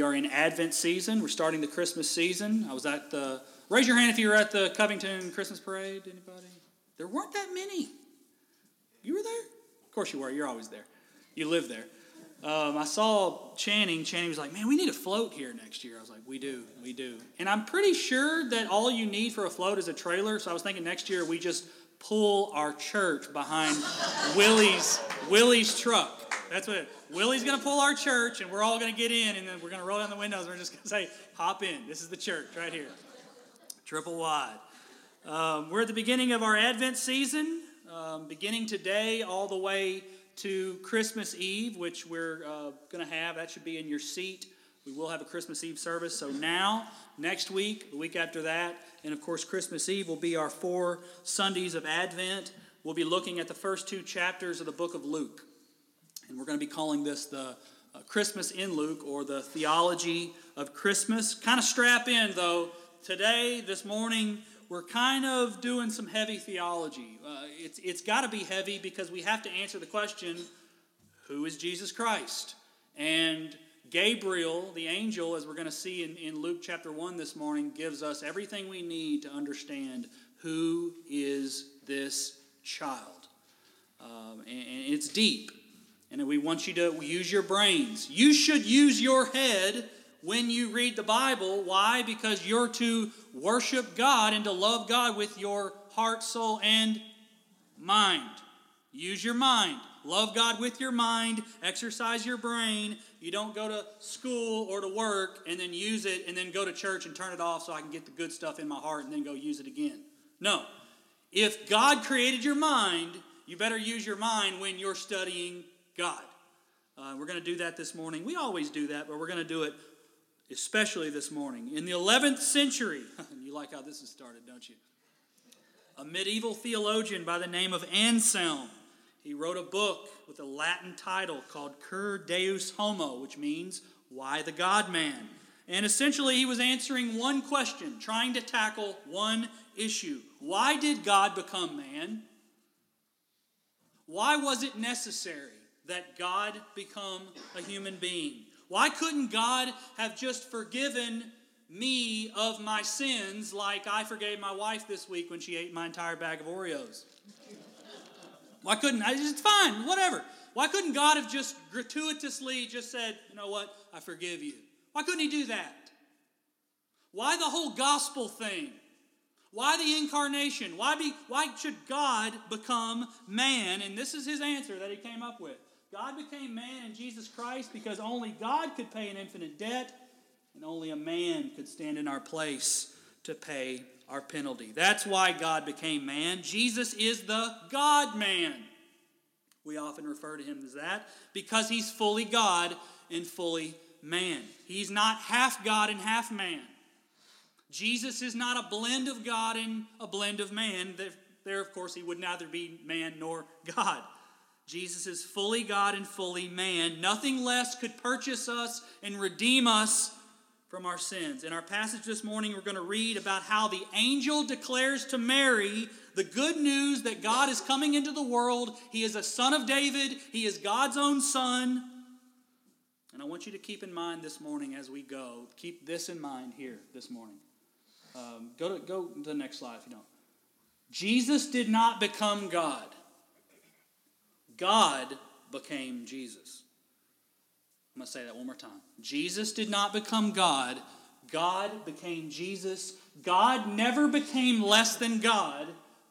we are in Advent season. We're starting the Christmas season. I was at the, raise your hand if you were at the Covington Christmas parade. Anybody? There weren't that many. You were there? Of course you were. You're always there. You live there. Um, I saw Channing. Channing was like, man, we need a float here next year. I was like, we do, we do. And I'm pretty sure that all you need for a float is a trailer. So I was thinking next year we just pull our church behind Willie's Willie's truck. That's what Willie's going to pull our church, and we're all going to get in, and then we're going to roll down the windows, and we're just going to say, hop in. This is the church right here. Triple wide. Um, we're at the beginning of our Advent season, um, beginning today all the way to Christmas Eve, which we're uh, going to have. That should be in your seat. We will have a Christmas Eve service. So now, next week, the week after that, and of course, Christmas Eve will be our four Sundays of Advent. We'll be looking at the first two chapters of the book of Luke. And we're going to be calling this the uh, Christmas in Luke or the theology of Christmas. Kind of strap in, though. Today, this morning, we're kind of doing some heavy theology. Uh, it's it's got to be heavy because we have to answer the question who is Jesus Christ? And Gabriel, the angel, as we're going to see in, in Luke chapter 1 this morning, gives us everything we need to understand who is this child. Um, and, and it's deep. And we want you to use your brains. You should use your head when you read the Bible. Why? Because you're to worship God and to love God with your heart, soul, and mind. Use your mind. Love God with your mind. Exercise your brain. You don't go to school or to work and then use it and then go to church and turn it off so I can get the good stuff in my heart and then go use it again. No. If God created your mind, you better use your mind when you're studying God. Uh, we're going to do that this morning. We always do that, but we're going to do it especially this morning. In the 11th century, you like how this is started, don't you? A medieval theologian by the name of Anselm. He wrote a book with a Latin title called Cur Deus Homo, which means Why the God Man. And essentially, he was answering one question, trying to tackle one issue. Why did God become man? Why was it necessary that God become a human being? Why couldn't God have just forgiven me of my sins like I forgave my wife this week when she ate my entire bag of Oreos? Why couldn't I? It's fine, whatever. Why couldn't God have just gratuitously just said, you know what, I forgive you? Why couldn't He do that? Why the whole gospel thing? Why the incarnation? Why, be, why should God become man? And this is his answer that he came up with. God became man in Jesus Christ because only God could pay an infinite debt, and only a man could stand in our place to pay our penalty. That's why God became man. Jesus is the God man. We often refer to him as that because he's fully God and fully man. He's not half God and half man. Jesus is not a blend of God and a blend of man. There, of course, he would neither be man nor God. Jesus is fully God and fully man. Nothing less could purchase us and redeem us from our sins. In our passage this morning, we're going to read about how the angel declares to Mary the good news that God is coming into the world. He is a son of David, he is God's own son. And I want you to keep in mind this morning as we go, keep this in mind here this morning. Um, go, to, go to the next slide if you don't. Jesus did not become God. God became Jesus. I'm going to say that one more time. Jesus did not become God. God became Jesus. God never became less than God.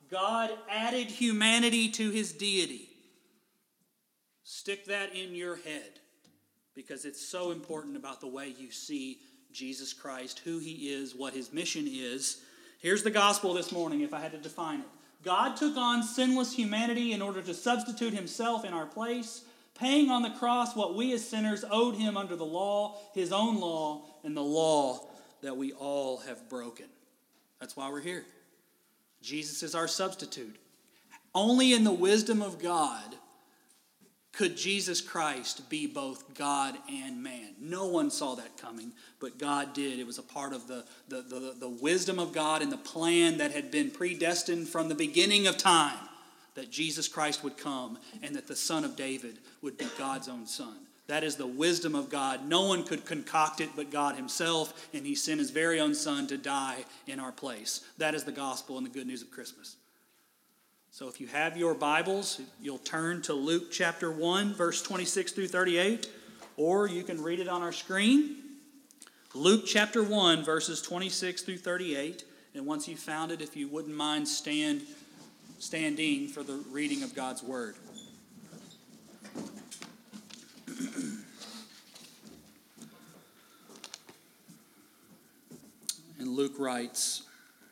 God added humanity to his deity. Stick that in your head because it's so important about the way you see Jesus Christ, who he is, what his mission is. Here's the gospel this morning, if I had to define it God took on sinless humanity in order to substitute himself in our place, paying on the cross what we as sinners owed him under the law, his own law, and the law that we all have broken. That's why we're here. Jesus is our substitute. Only in the wisdom of God could Jesus Christ be both God and man. No one saw that coming, but God did. It was a part of the, the, the, the, wisdom of God and the plan that had been predestined from the beginning of time that Jesus Christ would come and that the Son of David would be God's own Son. That is the wisdom of God. No one could concoct it but God Himself, and He sent His very own Son to die in our place. That is the gospel and the good news of Christmas. So if you have your Bibles, you'll turn to Luke chapter 1, verse 26 through 38, or you can read it on our screen. Luke chapter 1, verses 26 through 38. And once you've found it, if you wouldn't mind stand, standing for the reading of God's Word. and Luke writes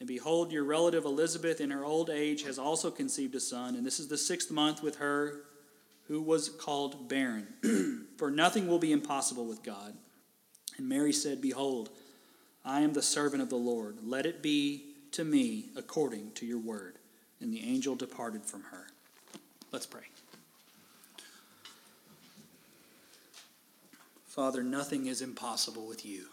And behold, your relative Elizabeth in her old age has also conceived a son, and this is the sixth month with her who was called barren. For nothing will be impossible with God. And Mary said, Behold, I am the servant of the Lord. Let it be to me according to your word. And the angel departed from her. Let's pray. Father, nothing is impossible with you.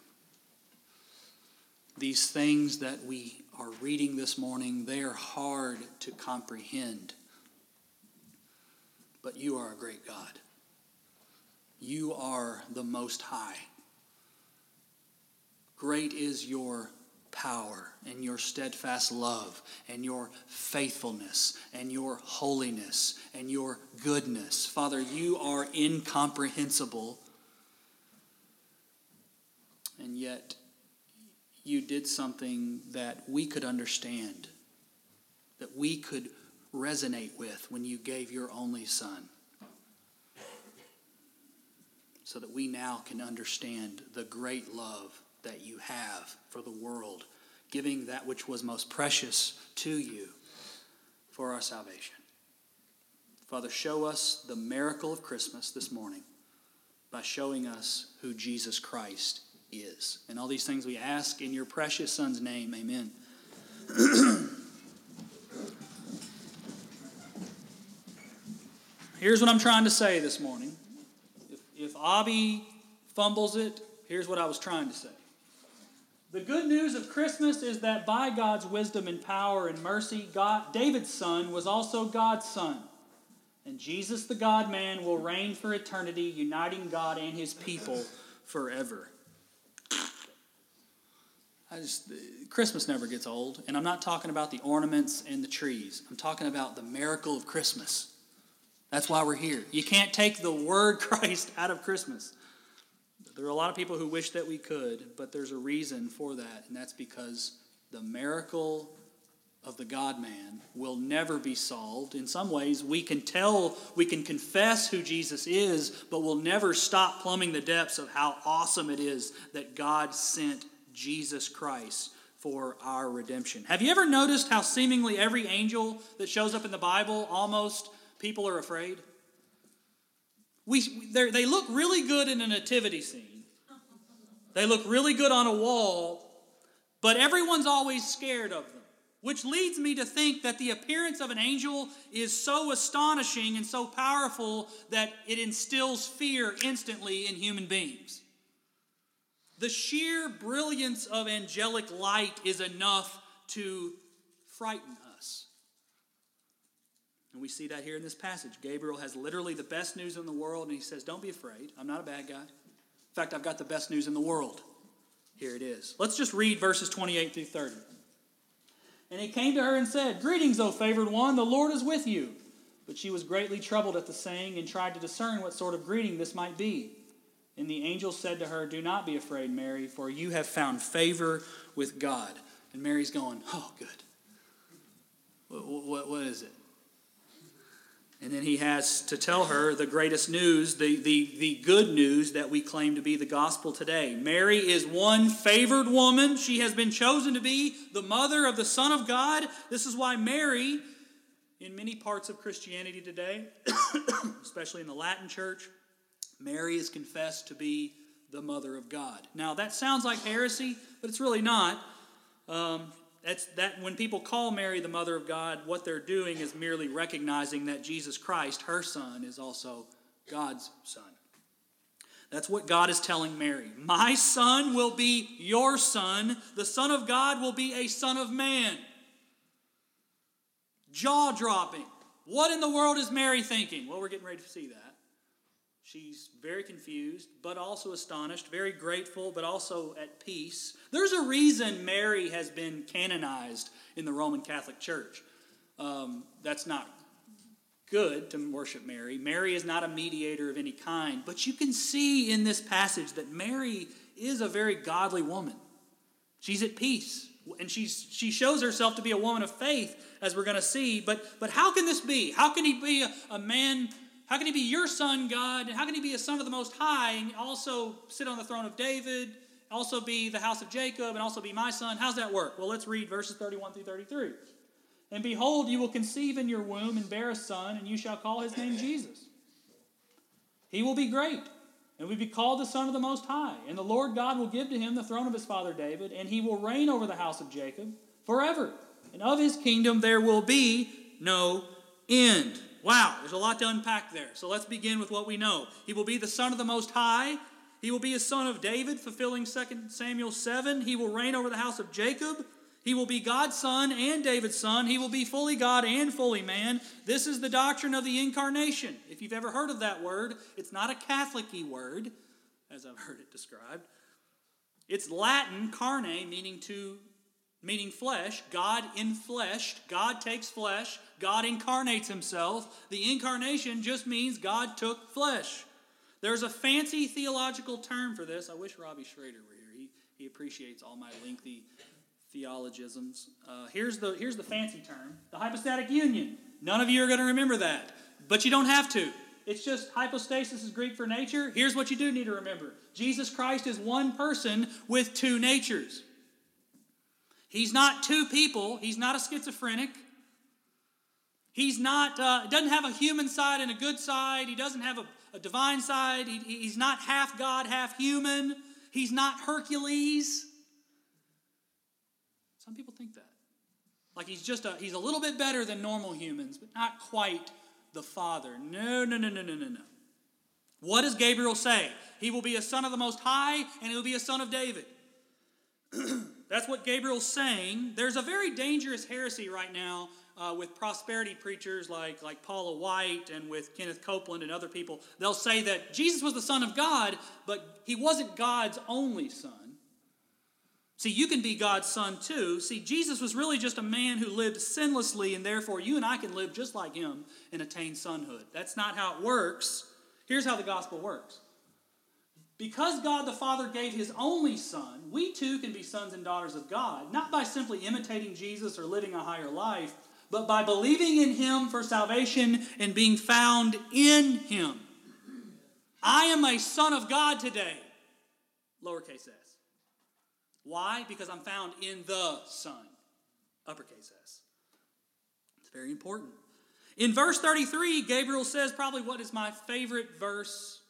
These things that we are reading this morning, they are hard to comprehend but you are a great God. You are the Most High. Great is your power and your steadfast love and your faithfulness and your holiness and your goodness. Father, you are incomprehensible. And yet, you did something that we could understand, that we could resonate with when you gave your only son. So that we now can understand the great love that you have for the world, giving that which was most precious to you for our salvation. Father, show us the miracle of Christmas this morning by showing us who Jesus Christ is. And all these things we ask in your precious Son's name. Amen. Here's what I'm trying to say this morning. If, if Abby fumbles it, here's what I was trying to say. The good news of Christmas is that by God's wisdom and power and mercy, God, David's son was also God's son. And Jesus, the God man, will reign for eternity, uniting God and his people forever. I just, Christmas never gets old. And I'm not talking about the ornaments and the trees, I'm talking about the miracle of Christmas. That's why we're here. You can't take the word Christ out of Christmas. There are a lot of people who wish that we could, but there's a reason for that, and that's because the miracle of the God man will never be solved. In some ways, we can tell, we can confess who Jesus is, but we'll never stop plumbing the depths of how awesome it is that God sent Jesus Christ for our redemption. Have you ever noticed how seemingly every angel that shows up in the Bible almost people are afraid. We, they look really good in a nativity scene. They look really good on a wall, but everyone's always scared of them. Which leads me to think that the appearance of an angel is so astonishing and so powerful that it instills fear instantly in human beings. The sheer brilliance of angelic light is enough to frighten us. and we see that here in this passage. Gabriel has literally the best news in the world, and he says, Don't be afraid. I'm not a bad guy. In fact, I've got the best news in the world. Here it is. Let's just read verses 28 through 30. And he came to her and said, Greetings, O favored one, the Lord is with you. But she was greatly troubled at the saying and tried to discern what sort of greeting this might be. And the angel said to her, Do not be afraid, Mary, for you have found favor with God. And Mary's going, Oh, good. what, what, what is it? And then he has to tell her the greatest news, the, the, the good news that we claim to be the gospel today. Mary is one favored woman. She has been chosen to be the mother of the Son of God. This is why Mary, in many parts of Christianity today, especially in the Latin church, Mary is confessed to be the mother of God. Now, that sounds like heresy, but it's really not. Um, that's that when people call Mary the mother of God, what they're doing is merely recognizing that Jesus Christ, her son, is also God's son. That's what God is telling Mary. My son will be your son. The Son of God will be a son of man. Jaw dropping. What in the world is Mary thinking? Well, we're getting ready to see that. She's very confused, but also astonished, very grateful, but also at peace. There's a reason Mary has been canonized in the Roman Catholic Church. Um, that's not good to worship Mary. Mary is not a mediator of any kind, but you can see in this passage that Mary is a very godly woman. She's at peace, and she's, she shows herself to be a woman of faith, as we're going to see. But, but how can this be? How can he be a, a man how can he be your son, God? And how can he be a son of the Most High and also sit on the throne of David, also be the house of Jacob, and also be my son? How's that work? Well, let's read verses 31 through 33. And behold, you will conceive in your womb and bear a son, and you shall call his name Jesus. He will be great, and will be called the Son of the Most High. And the Lord God will give to him the throne of his father David, and he will reign over the house of Jacob forever. And of his kingdom there will be no end. Wow, there's a lot to unpack there. So let's begin with what we know. He will be the Son of the Most High. He will be a son of David, fulfilling 2 Samuel 7. He will reign over the house of Jacob. He will be God's son and David's son. He will be fully God and fully man. This is the doctrine of the incarnation. If you've ever heard of that word, it's not a Catholic word, as I've heard it described. It's Latin, carne, meaning to meaning flesh. God infleshed. God takes flesh. God incarnates himself. The incarnation just means God took flesh. There's a fancy theological term for this. I wish Robbie Schrader were here. He, he appreciates all my lengthy theologisms. Uh, here's, the, here's the fancy term the hypostatic union. None of you are going to remember that, but you don't have to. It's just hypostasis is Greek for nature. Here's what you do need to remember Jesus Christ is one person with two natures. He's not two people, he's not a schizophrenic. He's not, uh, doesn't have a human side and a good side. He doesn't have a, a divine side. He, he's not half God, half human. He's not Hercules. Some people think that. Like he's just a, he's a little bit better than normal humans, but not quite the Father. No, no, no, no, no, no, no. What does Gabriel say? He will be a son of the Most High, and he will be a son of David. That's what Gabriel's saying. There's a very dangerous heresy right now uh, with prosperity preachers like, like Paula White and with Kenneth Copeland and other people, they'll say that Jesus was the Son of God, but he wasn't God's only Son. See, you can be God's Son too. See, Jesus was really just a man who lived sinlessly, and therefore you and I can live just like him and attain sonhood. That's not how it works. Here's how the gospel works. Because God the Father gave his only Son, we too can be sons and daughters of God, not by simply imitating Jesus or living a higher life, but by believing in Him for salvation and being found in Him. I am a son of God today, lowercase s. Why? Because I'm found in the Son, uppercase s. It's very important. In verse 33, Gabriel says probably what is my favorite verse,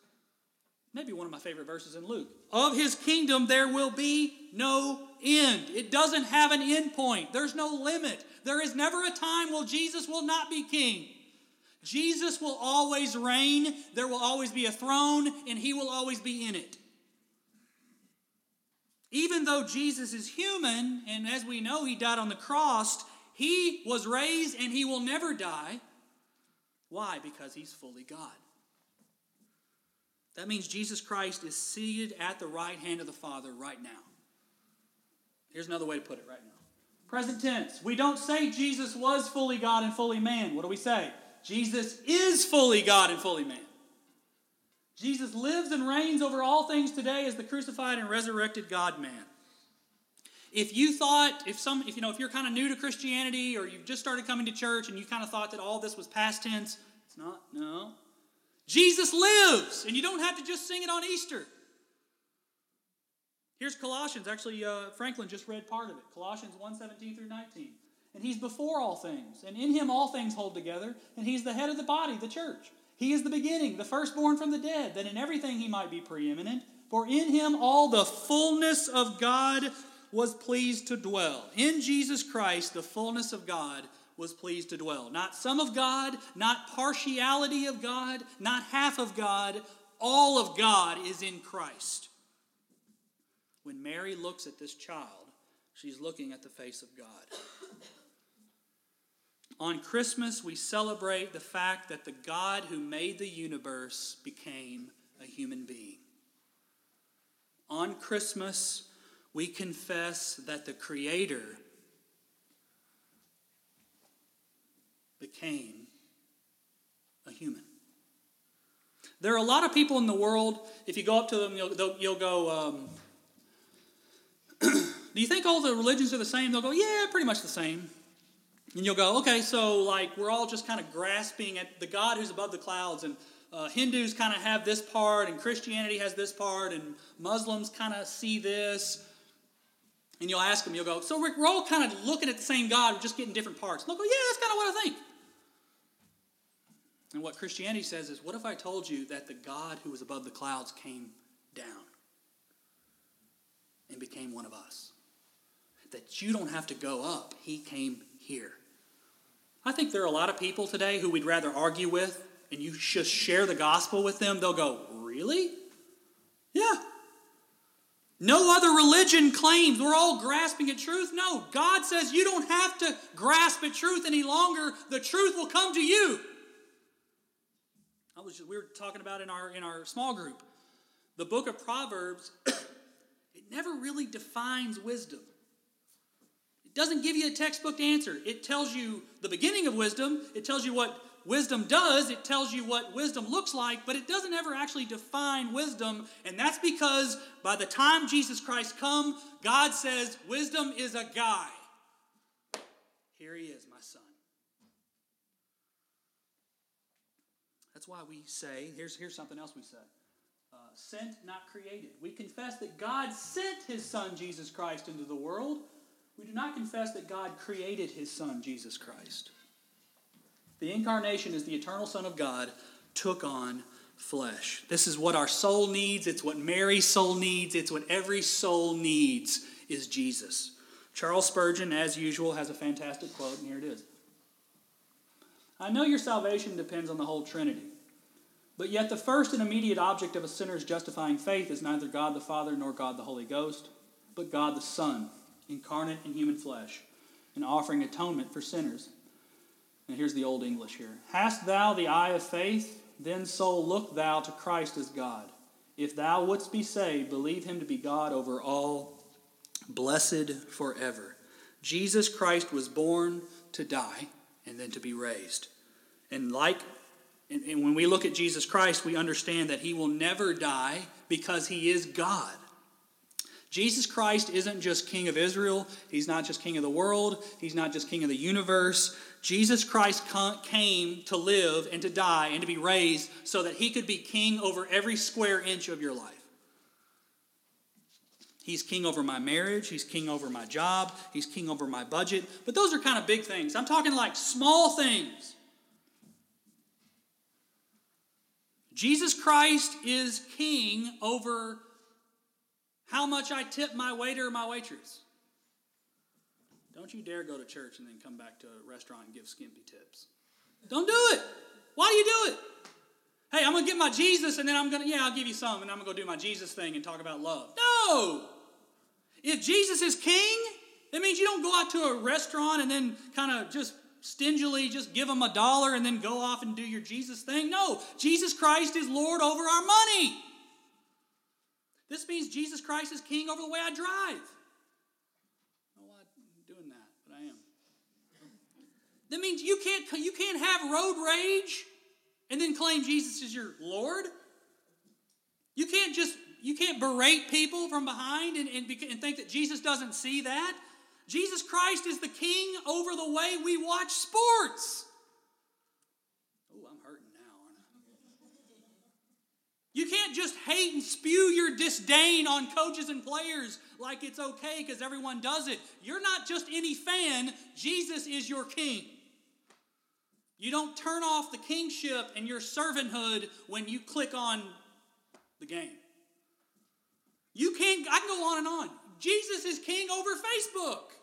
maybe one of my favorite verses in Luke. Of his kingdom there will be no end. It doesn't have an end point, there's no limit. There is never a time where Jesus will not be king. Jesus will always reign, there will always be a throne, and he will always be in it. Even though Jesus is human, and as we know, he died on the cross, he was raised and he will never die. Why? Because he's fully God. That means Jesus Christ is seated at the right hand of the Father right now. Here's another way to put it right now. Present tense. We don't say Jesus was fully God and fully man. What do we say? Jesus is fully God and fully man. Jesus lives and reigns over all things today as the crucified and resurrected God man. If you thought, if some, if you know, if you're kind of new to Christianity or you've just started coming to church and you kind of thought that all this was past tense, it's not. No. Jesus lives, and you don't have to just sing it on Easter. Here's Colossians. Actually, uh, Franklin just read part of it. Colossians 1 17 through 19. And he's before all things, and in him all things hold together, and he's the head of the body, the church. He is the beginning, the firstborn from the dead, that in everything he might be preeminent. For in him all the fullness of God was pleased to dwell. In Jesus Christ, the fullness of God was pleased to dwell. Not some of God, not partiality of God, not half of God. All of God is in Christ. When Mary looks at this child, she's looking at the face of God. On Christmas, we celebrate the fact that the God who made the universe became a human being. On Christmas, we confess that the Creator became a human. There are a lot of people in the world, if you go up to them, you'll, you'll go, um, Do you think all the religions are the same? They'll go, Yeah, pretty much the same. And you'll go, Okay, so like we're all just kind of grasping at the God who's above the clouds, and uh, Hindus kind of have this part, and Christianity has this part, and Muslims kind of see this. And you'll ask them, you'll go, So Rick, we're all kind of looking at the same God, we're just getting different parts. And they'll go, Yeah, that's kind of what I think. And what Christianity says is, What if I told you that the God who was above the clouds came down? And became one of us. That you don't have to go up, He came here. I think there are a lot of people today who we'd rather argue with, and you just share the gospel with them. They'll go, Really? Yeah. No other religion claims we're all grasping at truth. No, God says you don't have to grasp at truth any longer. The truth will come to you. I was just, we were talking about in our in our small group. The book of Proverbs never really defines wisdom. It doesn't give you a textbook answer. It tells you the beginning of wisdom, it tells you what wisdom does, it tells you what wisdom looks like, but it doesn't ever actually define wisdom. And that's because by the time Jesus Christ come, God says wisdom is a guy. Here he is, my son. That's why we say, here's, here's something else we say sent, not created. We confess that God sent his Son, Jesus Christ, into the world. We do not confess that God created his Son, Jesus Christ. The incarnation is the eternal Son of God took on flesh. This is what our soul needs. It's what Mary's soul needs. It's what every soul needs is Jesus. Charles Spurgeon, as usual, has a fantastic quote, and here it is. I know your salvation depends on the whole Trinity. But yet, the first and immediate object of a sinner's justifying faith is neither God the Father nor God the Holy Ghost, but God the Son, incarnate in human flesh, and offering atonement for sinners. And here's the Old English here Hast thou the eye of faith? Then, soul, look thou to Christ as God. If thou wouldst be saved, believe him to be God over all, blessed forever. Jesus Christ was born to die and then to be raised. And like and, and when we look at Jesus Christ, we understand that he will never die because he is God. Jesus Christ isn't just king of Israel. He's not just king of the world. He's not just king of the universe. Jesus Christ came to live and to die and to be raised so that he could be king over every square inch of your life. He's king over my marriage. He's king over my job. He's king over my budget. But those are kind of big things. I'm talking like small things. Jesus Christ is king over how much I tip my waiter or my waitress. Don't you dare go to church and then come back to a restaurant and give skimpy tips. Don't do it. Why do you do it? Hey, I'm going to get my Jesus and then I'm going to, yeah, I'll give you some and I'm going to go do my Jesus thing and talk about love. No. If Jesus is king, that means you don't go out to a restaurant and then kind of just stingily just give them a dollar and then go off and do your Jesus thing. No, Jesus Christ is Lord over our money. This means Jesus Christ is king over the way I drive. I don't doing that, but I am. That means you can't, you can't have road rage and then claim Jesus is your Lord. You can't just you can't berate people from behind and, and, and think that Jesus doesn't see that. Jesus Christ is the king over the way we watch sports. Oh, I'm hurting now, aren't I? You can't just hate and spew your disdain on coaches and players like it's okay because everyone does it. You're not just any fan, Jesus is your king. You don't turn off the kingship and your servanthood when you click on the game. You can't, I can go on and on. Jesus is king over Facebook.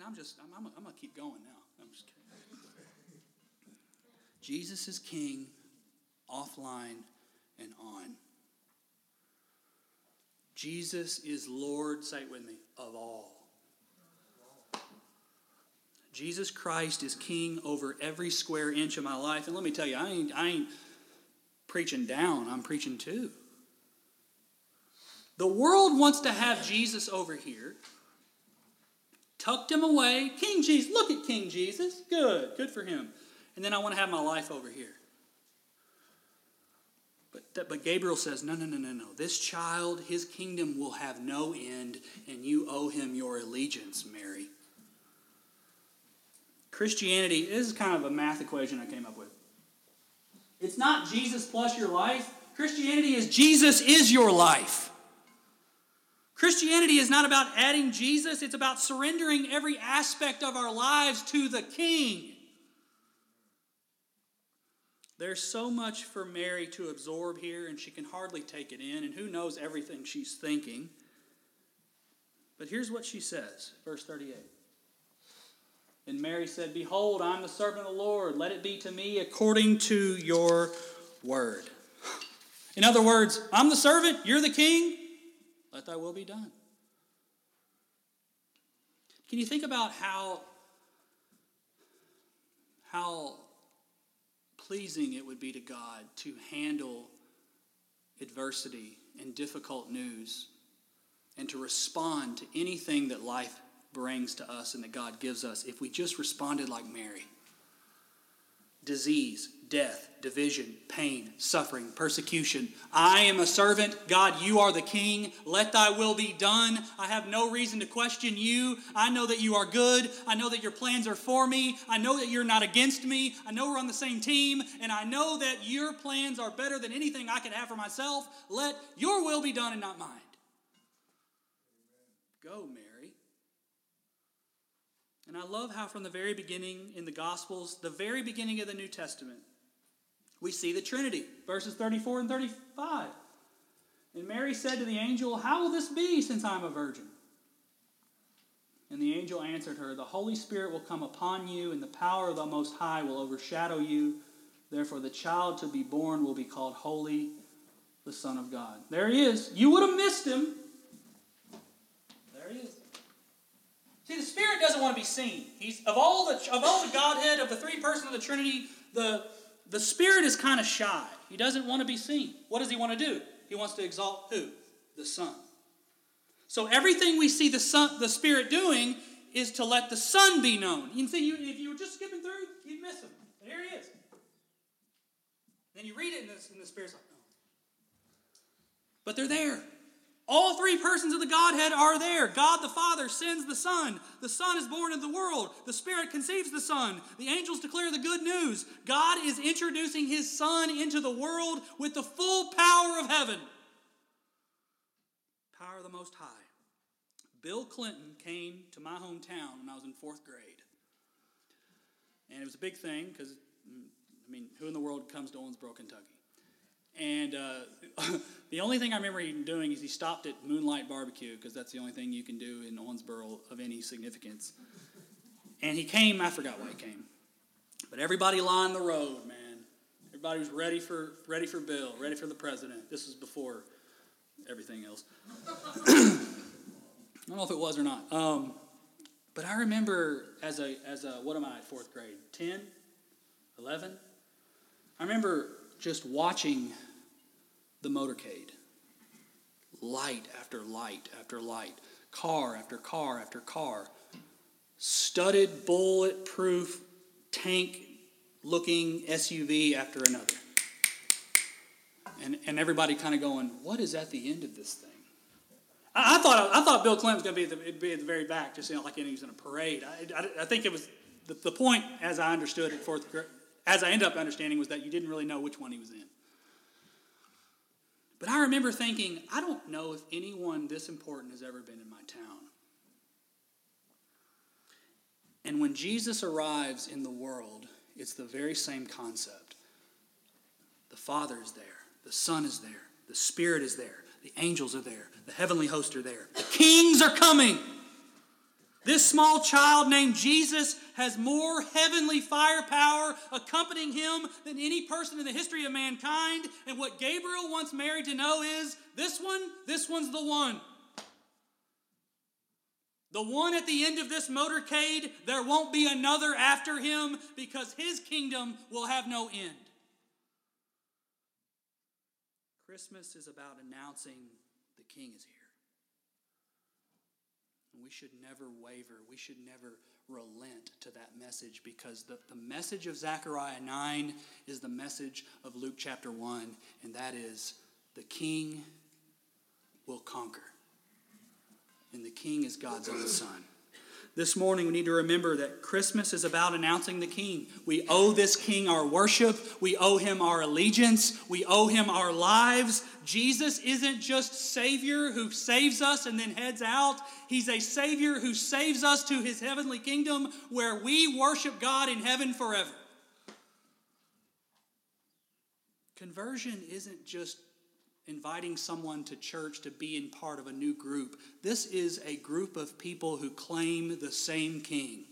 Man, I'm just, I'm, I'm, I'm going to keep going now. I'm just kidding. Jesus is king offline and on. Jesus is Lord, say it with me, of all. Jesus Christ is king over every square inch of my life. And let me tell you, I ain't, I ain't preaching down, I'm preaching to. The world wants to have Jesus over here, tucked him away. King Jesus, look at King Jesus. Good, good for him. And then I want to have my life over here. But, but Gabriel says, no, no, no, no, no. This child, his kingdom will have no end, and you owe him your allegiance, Mary. Christianity, this is kind of a math equation I came up with. It's not Jesus plus your life. Christianity is Jesus is your life. Christianity is not about adding Jesus, it's about surrendering every aspect of our lives to the King. There's so much for Mary to absorb here, and she can hardly take it in, and who knows everything she's thinking. But here's what she says, verse 38. And Mary said, Behold, I'm the servant of the Lord. Let it be to me according to your word. In other words, I'm the servant, you're the king. Let thy will be done. Can you think about how, how pleasing it would be to God to handle adversity and difficult news and to respond to anything that life brings to us and that God gives us if we just responded like Mary. Disease, death, division, pain, suffering, persecution. I am a servant. God, you are the king. Let thy will be done. I have no reason to question you. I know that you are good. I know that your plans are for me. I know that you're not against me. I know we're on the same team. And I know that your plans are better than anything I could have for myself. Let your will be done and not mine. Go, Mary. And I love how, from the very beginning in the Gospels, the very beginning of the New Testament, we see the Trinity, verses 34 and 35. And Mary said to the angel, How will this be since I'm a virgin? And the angel answered her, The Holy Spirit will come upon you, and the power of the Most High will overshadow you. Therefore, the child to be born will be called Holy, the Son of God. There he is. You would have missed him. There he is. See, the Spirit doesn't want to be seen. He's of all the of all the Godhead of the three persons of the Trinity, the the Spirit is kind of shy. He doesn't want to be seen. What does he want to do? He wants to exalt who? The Son. So everything we see the Son, the Spirit doing is to let the Son be known. You can see, you, if you were just skipping through, you'd miss him. But here he is. Then you read it, and the, and the Spirit's like, oh. But they're there. All three persons of the Godhead are there. God the Father sends the Son. The Son is born into the world. The Spirit conceives the Son. The angels declare the good news. God is introducing His Son into the world with the full power of heaven. Power of the Most High. Bill Clinton came to my hometown when I was in fourth grade. And it was a big thing because, mm, I mean, who in the world comes to Owensboro, Kentucky? And uh, the only thing I remember him doing is he stopped at Moonlite Barbecue because that's the only thing you can do in Owensboro of any significance. And he came, I forgot why he came. But everybody lined the road, man. Everybody was ready for, ready for Bill, ready for the president. This was before everything else. I don't know if it was or not. Um, but I remember as a, as a, what am I, fourth grade? 10? 11? I remember just watching the motorcade. Light after light after light, car after car after car, studded bulletproof tank looking SUV after another. and, and everybody kind of going, what is at the end of this thing? I, I thought I thought Bill Clinton was going to be at the, very back, just you know, like he was in a parade. I, I, I think it was the, the point, as I understood it, fourth, as I ended up understanding, was that you didn't really know which one he was in. But I remember thinking, I don't know if anyone this important has ever been in my town. And when Jesus arrives in the world, it's the very same concept. The Father is there, the Son is there, the Spirit is there, the angels are there, the heavenly hosts are there, the kings are coming. This small child named Jesus has more heavenly firepower accompanying him than any person in the history of mankind. And what Gabriel wants Mary to know is this one, this one's the one. The one at the end of this motorcade, there won't be another after him because his kingdom will have no end. Christmas is about announcing the king is here. And we should never waver. We should never relent to that message because the, the message of Zechariah 9 is the message of Luke chapter 1, and that is the king will conquer and the king is God's own son. This morning, we need to remember that Christmas is about announcing the King. We owe this King our worship. We owe him our allegiance. We owe him our lives. Jesus isn't just Savior who saves us and then heads out. He's a Savior who saves us to his heavenly kingdom where we worship God in heaven forever. Conversion isn't just inviting someone to church to be in part of a new group. This is a group of people who claim the same king.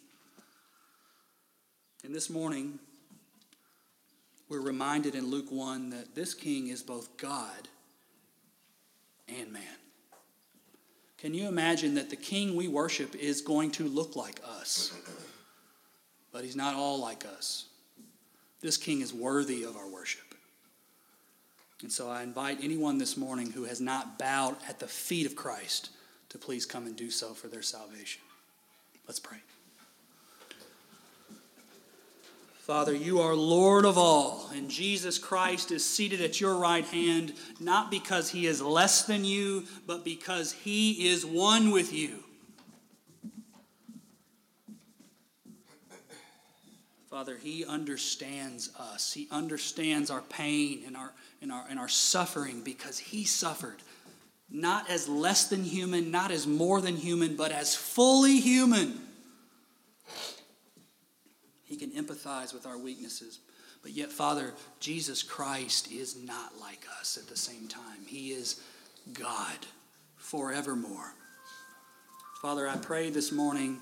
And this morning, we're reminded in Luke 1 that this king is both God and man. Can you imagine that the king we worship is going to look like us? But he's not all like us. This king is worthy of our worship. And so I invite anyone this morning who has not bowed at the feet of Christ to please come and do so for their salvation. Let's pray. Father, you are Lord of all, and Jesus Christ is seated at your right hand, not because he is less than you, but because he is one with you. Father, he understands us. He understands our pain and our and our, and our suffering because he suffered not as less than human, not as more than human, but as fully human. He can empathize with our weaknesses. But yet, Father, Jesus Christ is not like us at the same time. He is God forevermore. Father, I pray this morning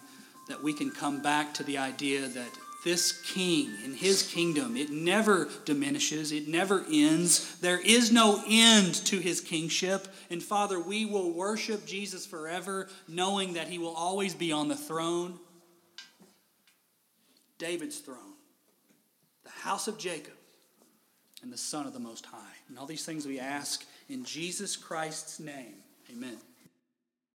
that we can come back to the idea that this king in his kingdom, it never diminishes, it never ends. There is no end to his kingship. And Father, we will worship Jesus forever, knowing that he will always be on the throne David's throne, the house of Jacob, and the Son of the Most High. And all these things we ask in Jesus Christ's name. Amen.